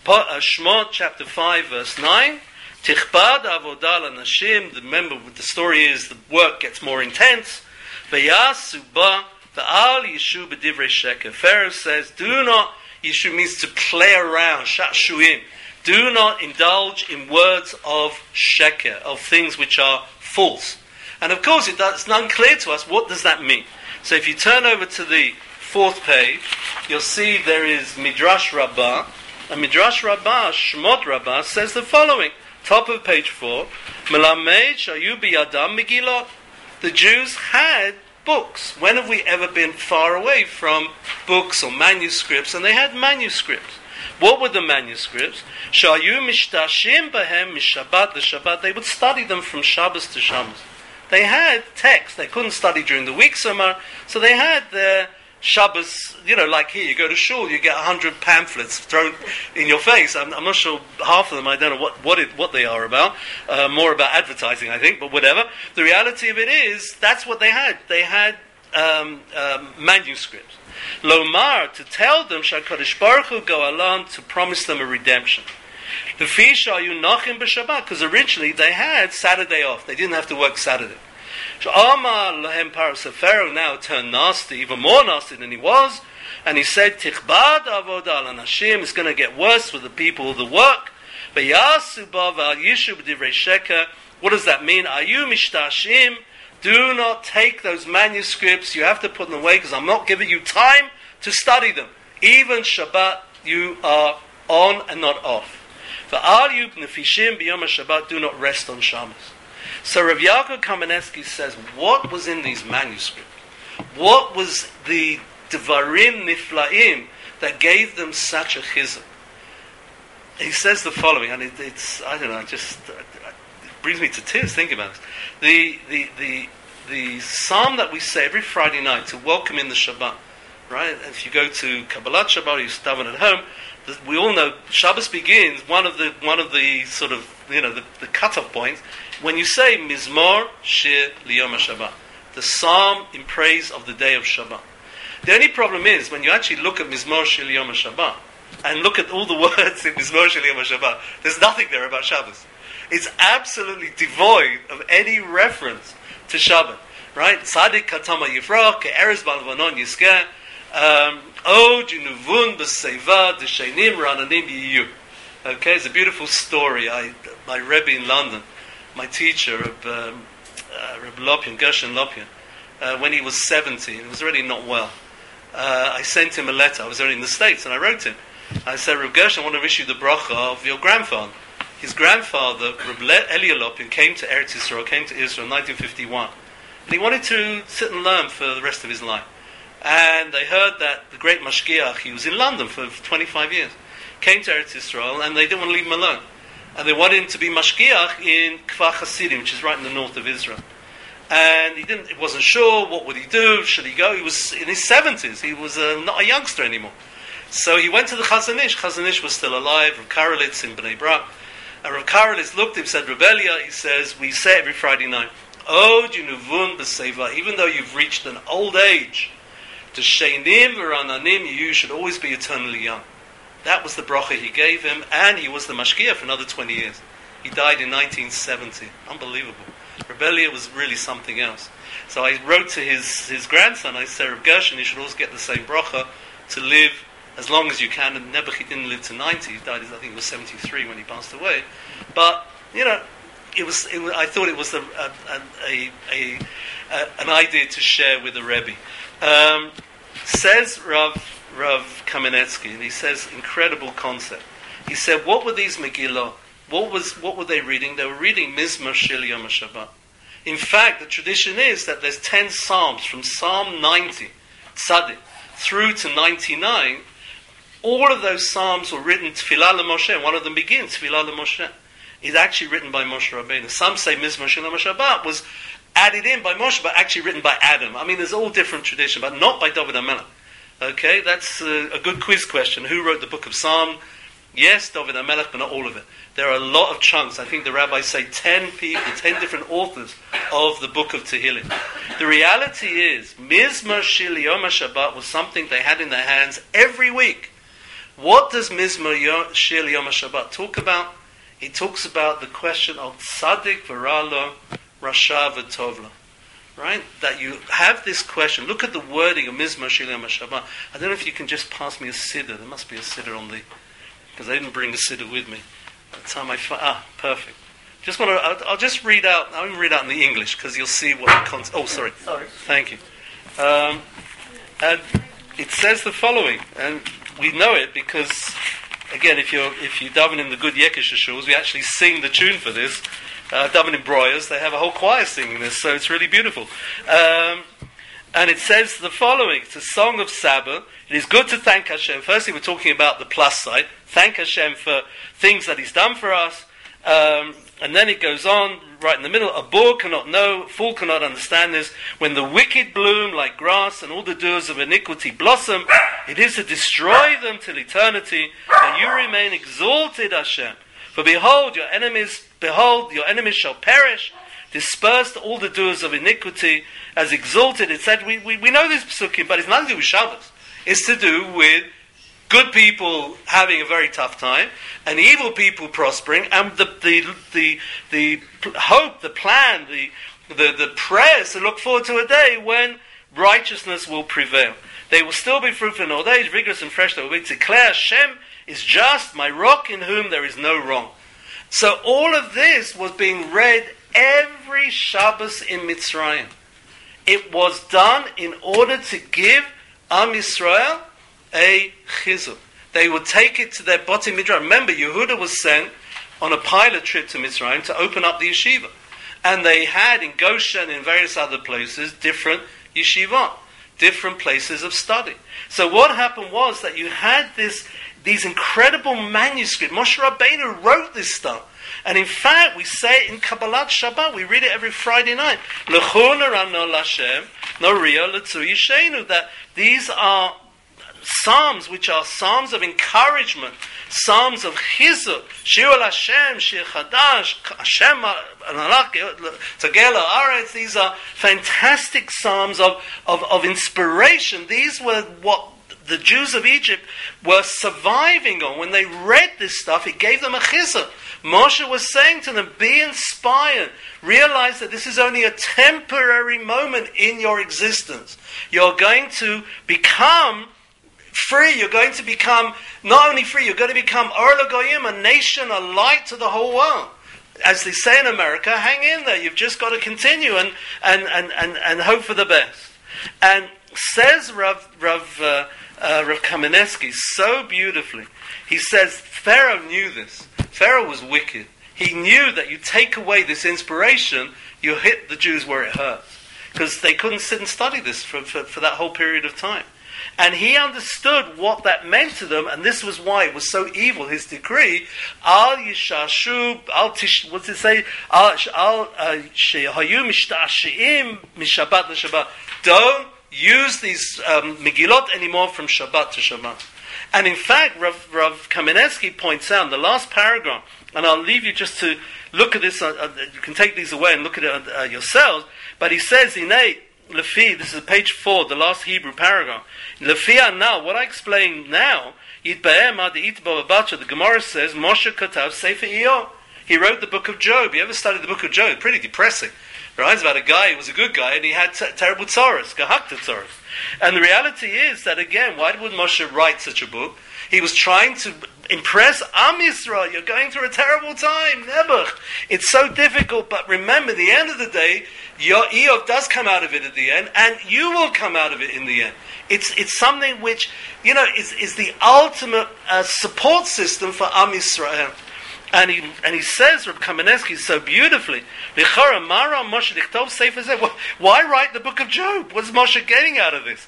uh, Shemot chapter five, verse nine. Tichbad avodah nashim. Remember, the story is the work gets more intense. Veyasu ba va'al yishu b'divrei sheker. Pharaoh says, "Do not." Yishu means to play around. Shashuim. Do not indulge in words of sheker, of things which are false. And of course, it does, it's unclear to us what does that mean. So if you turn over to the fourth page, you'll see there is Midrash Rabbah. And Midrash Rabbah, Shmot Rabbah, says the following. Top of page four. Melamed shayu biyadam megillot. The Jews had books. When have we ever been far away from books or manuscripts? And they had manuscripts. What were the manuscripts? Shayu mishtashim bahem mishabat the Shabbat. They would study them from Shabbos to Shabbos. They had text. They couldn't study during the week so so they had their Shabbos, you know, like here, you go to shul, you get hundred pamphlets thrown in your face. I'm, I'm, not sure half of them. I don't know what what, it, what they are about. Uh, more about advertising, I think, but whatever. The reality of it is, that's what they had. They had um, um, manuscripts. Lomar to tell them Shakadosh Baruch Hu go along to promise them a redemption. The fish are you nachim b'Shabbat because originally they had Saturday off. They didn't have to work Saturday. So Amar lahem Pharaoh now turned nasty, even more nasty than he was, and he said, Tichbad avodah anashim It's going to get worse for the people the work. What does that mean? Are you mishtashim? Do not take those manuscripts. You have to put them away because I'm not giving you time to study them. Even Shabbat, you are on and not off. All you nefishim b'yom Shabbat do not rest on Shabbos. So Rav Yaakov Kamenetsky says, what was in these manuscripts? What was the Devarim Niflaim that gave them such a chizuk? He says the following, and it, it's, I don't know, it just it brings me to tears thinking about this. The, the, the, the psalm that we say every Friday night to welcome in the Shabbat, right? If you go to Kabbalat Shabbat, you daven at home, we all know Shabbos begins, one of the, one of the sort of, you know, the, the cutoff points, when you say Mizmor Shir Liyom Shabbat, the psalm in praise of the day of Shabbat. The only problem is when you actually look at Mizmor Shir Liyom Shabbat, and look at all the words in Mizmor Shir Yom Shabbat, there's nothing there about Shabbos. It's absolutely devoid of any reference to Shabbat. Right? Sadik katama ke'eres balvanon um, o jinuvun b'seiva, d'sheinim rananim yiyu. Okay, it's a beautiful story. I, my Rebbe in London, my teacher, Reb, um, uh, Lopian, Gershon Lopian, uh, when he was 17, he was already not well. Uh, I sent him a letter. I was already in the States, and I wrote him. I said, Reb Gershon, I want to wish you the bracha of your grandfather. His grandfather, Reb Elya Lopian, came to Eretz Israel, came to Israel in 1951. And he wanted to sit and learn for the rest of his life. And they heard that the great Mashgiach, he was in London for 25 years, came to Eretz Israel, and they didn't want to leave him alone. And they wanted him to be Mashgiach in Kfar Hasidim, which is right in the north of Israel. And he didn't, he wasn't sure, what would he do, should he go? He was in his 70s, he was uh, not a youngster anymore. So he went to the Chazon Ish. Chazon Ish was still alive, Rav Karelitz in Bnei Brak. And Rav Karelitz looked at him, said, Reb Elya, he says, we say every Friday night, Oh, Junuvun B'Seva, even though you've reached an old age, to Sheinim V'Rananim, you should always be eternally young. That was the bracha he gave him, and he was the mashgiach for another 20 years. He died in 1970. Unbelievable. Reb Elya was really something else. So I wrote to his, his grandson, I said, Reb Gershon, you should always get the same bracha to live as long as you can. And Nebuchadnezzar didn't live to 90. He died, I think he was 73 when he passed away. But, you know, it was, it was I thought it was a, a, a, a, an idea to share with the Rebbe. Um, says Rav, Rav Kamenetsky, and he says, incredible concept. He said, what were these Megillah? What, was, what were they reading? They were reading Mizmor Shir Liyom Shabbat. In fact, the tradition is that there's 10 Psalms from Psalm 90, Tzaddik, through to 99 all of those psalms were written Tfilah Moshe. One of them begins Tfilah Moshe. It's actually written by Moshe Rabbeinu. Some say Mizmor Shel Shabbat was added in by Moshe, but actually written by Adam. I mean, there's all different tradition, but not by David HaMelech. Okay, that's a, a, good quiz question. Who wrote the book of Psalm? Yes, David HaMelech, but not all of it. There are a lot of chunks. I think the rabbis say 10 people, 10 different authors of the book of Tehillim. The reality is, Mizmor Shir Liyom Shabbat was something they had in their hands every week. What does Mizmor Shir Yom Shabbat talk about? It talks about the question of Tzaddik Varalo Rasha V'Tovla. Right? That you have this question. Look at the wording of Mizmor Shir Yom Shabbat. I don't know if you can just pass me a siddur. There must be a siddur on the... Because I didn't bring the siddur with me. By the time I... Fi- ah, perfect. Just want to... I'll, I'll, just read out... I'll even read out in the English because you'll see what the context... Oh, sorry. Sorry. Thank you. Um, and it says the following, and we know it because, again, if you're if you daven in the good Yekisha shuls, we actually sing the tune for this. Uh, daven in Breuers, they have a whole choir singing this, so it's really beautiful. Um, and it says the following: It's a song of Sabbath. It is good to thank Hashem. Firstly, we're talking about the plus side. Thank Hashem for things that He's done for us. Um, and then it goes on, right in the middle, a boor cannot know, fool cannot understand this. When the wicked bloom like grass and all the doers of iniquity blossom, it is to destroy them till eternity, and you remain exalted, Hashem. For behold, your enemies, behold, your enemies shall perish, dispersed all the doers of iniquity, as exalted. It said, we, we, we know this psukim, but it's nothing to do with Shabbos. It's to do with good people having a very tough time, and evil people prospering, and the, the, the, the hope, the plan, the, the, the prayers to look forward to a day when righteousness will prevail. They will still be fruitful in old age, vigorous and fresh. They will be declare Hashem is just, my rock in whom there is no wrong. So all of this was being read every Shabbos in Mitzrayim. It was done in order to give Am Yisrael a chizuk. They would take it to their Boti Midrash. Remember, Yehuda was sent on a pilot trip to Mitzrayim to open up the yeshiva. And they had in Goshen and in various other places different yeshiva, different places of study. So what happened was that you had this, these incredible manuscripts. Moshe Rabbeinu wrote this stuff. And in fact, we say it in Kabbalat Shabbat, we read it every Friday night. That these are psalms which are psalms of encouragement, psalms of chizuk, Shir Hashem, Shir Chadash, Hashem. These are fantastic psalms of, of, of inspiration. These were what the Jews of Egypt were surviving on. When they read this stuff, it gave them a chizuk. Moshe was saying to them, be inspired. Realize that this is only a temporary moment in your existence. You're going to become free. You're going to become not only free, you're going to become Goyim, a nation, a light to the whole world. As they say in America, hang in there. You've just got to continue and, and, and, and, and hope for the best. And says Rav, Rav, uh, uh, Rav Kamenetsky so beautifully. He says Pharaoh knew this. Pharaoh was wicked. He knew that you take away this inspiration, you hit the Jews where it hurts. Because they couldn't sit and study this for, for, for that whole period of time. And he understood what that meant to them, and this was why it was so evil, his decree. Al yishashu, al tish, what's it say? Al, uh, shehayu mishtashim mishabat Shabbat. Don't use these um, Megillot anymore from Shabbat to Shabbat. And in fact, Rav, Rav Kamenetsky points out in the last paragraph, and I'll leave you just to look at this, uh, uh, you can take these away and look at it uh, yourselves, but he says, in eight, Lefi, this is page four, the last Hebrew paragraph. Lefia now, what I explain now, the Gemara says, Moshe Katav Sefer Iyov. He wrote the book of Job. You ever studied the book of Job? Pretty depressing. It's about a guy who was a good guy and he had t- terrible tzoros, gahakta tzoros. And the reality is that again, why would Moshe write such a book? He was trying to impress Am Yisrael. You're going through a terrible time, Nebuch. It's so difficult, but remember, the end of the day, your Iyov does come out of it at the end, and you will come out of it in the end. It's, it's something which, you know, is, is the ultimate uh, support system for Am Yisrael. And he, and he says, Reb Kamenetsky, so beautifully, why write the book of Job? What's Moshe getting out of this?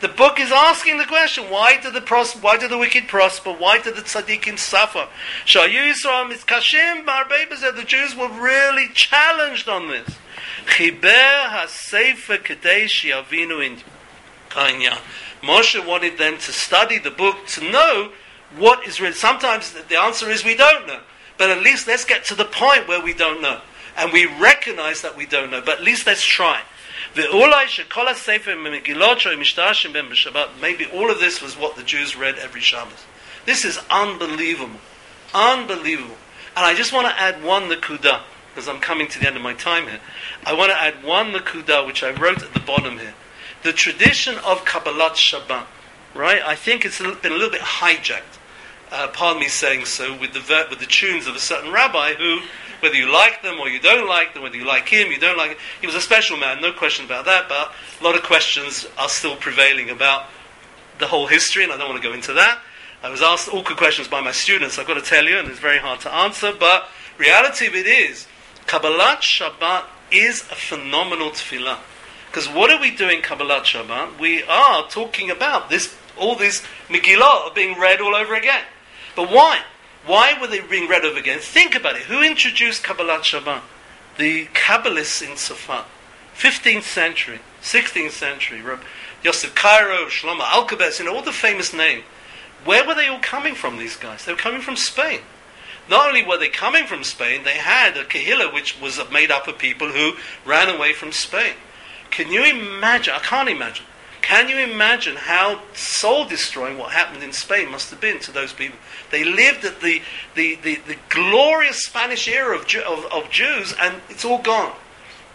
The book is asking the question, why did the, pros- why did the wicked prosper? Why did the tzaddikim suffer? The Jews were really challenged on this. Moshe wanted them to study the book to know what is written. Sometimes the answer is we don't know. But at least let's get to the point where we don't know. And we recognize that we don't know. But at least let's try. Maybe all of this was what the Jews read every Shabbos. This is unbelievable. Unbelievable. And I just want to add one nakuda, because I'm coming to the end of my time here. I want to add one nakuda, which I wrote at the bottom here the tradition of Kabbalat Shabbat, right? I think it's been a little bit hijacked. Uh, pardon me saying so, with the ver- with the tunes of a certain rabbi who, whether you like them or you don't like them, whether you like him, you don't like him, he was a special man, no question about that. But a lot of questions are still prevailing about the whole history, and I don't want to go into that. I was asked awkward questions by my students. I've got to tell you, and it's very hard to answer. But reality of it is, Kabbalat Shabbat is a phenomenal tefillah. Because what are we doing Kabbalat Shabbat? We are talking about this, all these Megillah are being read all over again. But why? Why were they being read over again? Think about it. Who introduced Kabbalat Shabbat? The Kabbalists in Safat. 15th century, 16th century. Yosef Karo, Shlomo Alkabetz, you know, all the famous names. Where were they all coming from, these guys? They were coming from Spain. Not only were they coming from Spain, they had a Kehillah which was made up of people who ran away from Spain. Can you imagine? I can't imagine. Can you imagine how soul destroying what happened in Spain must have been to those people? They lived at the, the, the, the glorious Spanish era of, of, of Jews, and it's all gone.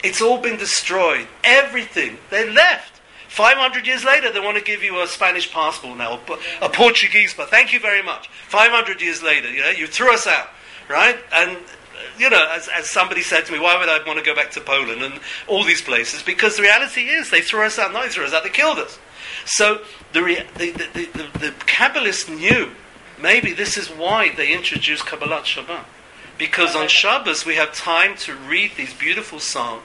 It's all been destroyed. Everything. They left. 500 years later, they want to give you a Spanish passport now, a Portuguese, but thank you very much. 500 years later, you know, you threw us out, right? And you know, as, as somebody said to me, why would I want to go back to Poland and all these places? Because the reality is, they threw us out, not they threw us out, they killed us. So the, rea- the, the, the, the, Kabbalists knew maybe this is why they introduced Kabbalat Shabbat. Because on Shabbos we have time to read these beautiful songs,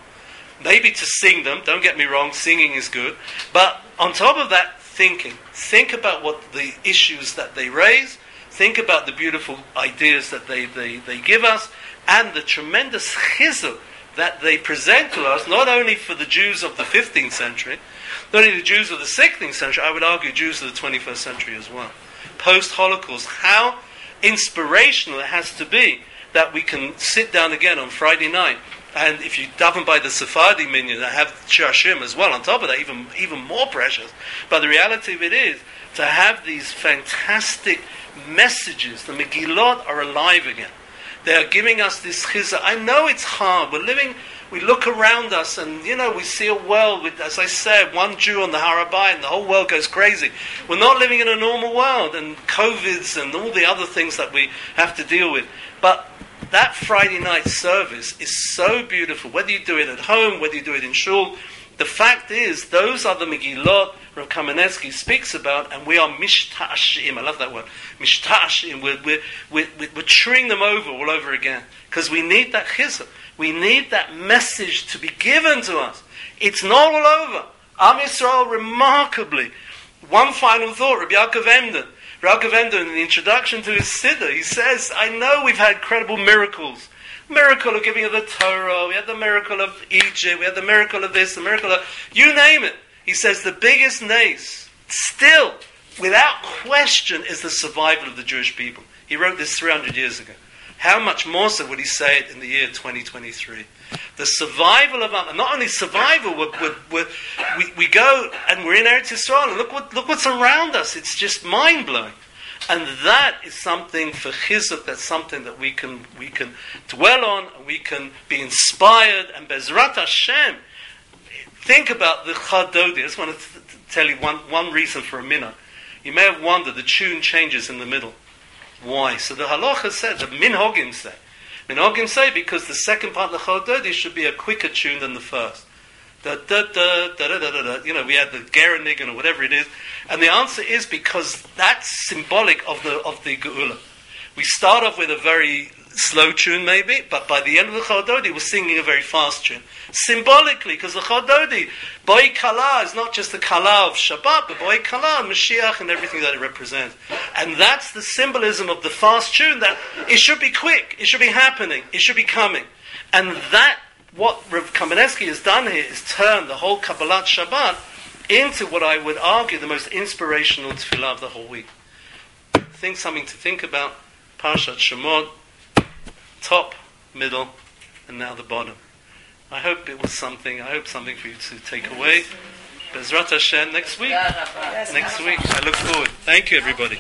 maybe to sing them. Don't get me wrong, singing is good. But on top of that, thinking. Think about what the issues that they raise, think about the beautiful ideas that they, they, they give us, and the tremendous chizuk that they present to us, not only for the Jews of the 15th century, not only the Jews of the 16th century, I would argue Jews of the 21st century as well. Post Holocaust, how inspirational it has to be that we can sit down again on Friday night. And if you daven by the Sephardi minyan, I have Shashim as well. On top of that, even even more precious. But the reality of it is to have these fantastic messages. The Megillot are alive again. They are giving us this chizah. I know it's hard. We're living. We look around us, and you know we see a world with, as I said, one Jew on the Har HaBayit, and the whole world goes crazy. We're not living in a normal world, and COVIDs and all the other things that we have to deal with. But that Friday night service is so beautiful. Whether you do it at home, whether you do it in shul, the fact is, those are the Megillot Rav Kamenetsky speaks about, and we are mishtashim. I love that word. Mishtashim. We're, we're, we're, we're chewing them over all over again. Because we need that chizuk. We need that message to be given to us. It's not all over. Am Yisrael, remarkably, one final thought, Rabbi Yaakov Emden. Raghavendra, in the introduction to his Siddur, he says, I know we've had incredible miracles. Miracle of giving of the Torah, we had the miracle of Egypt, we had the miracle of this, the miracle of, you name it. He says the biggest nace, still, without question, is the survival of the Jewish people. He wrote this 300 years ago. How much more so would he say it in the year 2023? The survival of and not only survival, we're, we're, we're, we we go and we're in Eretz Yisrael, and look what look what's around us. It's just mind blowing, and that is something for chizuk. That's something that we can we can dwell on, and we can be inspired. And Bezrat Hashem, think about the Chadodi. I just want to tell you one one reason for a minute. You may have wondered the tune changes in the middle. Why? So the halacha said, the minhagim say, minhagim say because the second part of the chododi should be a quicker tune than the first. Da, da, da, da, da, da, da, You know, we had the Gerenigan or whatever it is, and the answer is because that's symbolic of the of the geula. We start off with a very slow tune maybe, but by the end of the Chododi, we're singing a very fast tune. Symbolically, because the Chododi, Boy Kala is not just the Kala of Shabbat, but Boy Kala, Mashiach, and everything that it represents. And that's the symbolism of the fast tune, that it should be quick, it should be happening, it should be coming. And that, what Rav Kamenetsky has done here, is turn the whole Kabbalat Shabbat into what I would argue the most inspirational tefillah of the whole week. Think something to think about. Parshat Shemot, top, middle, and now the bottom. I hope it was something. I hope something for you to take away. Bezrat Hashem next week. Next week. I look forward. Thank you, everybody.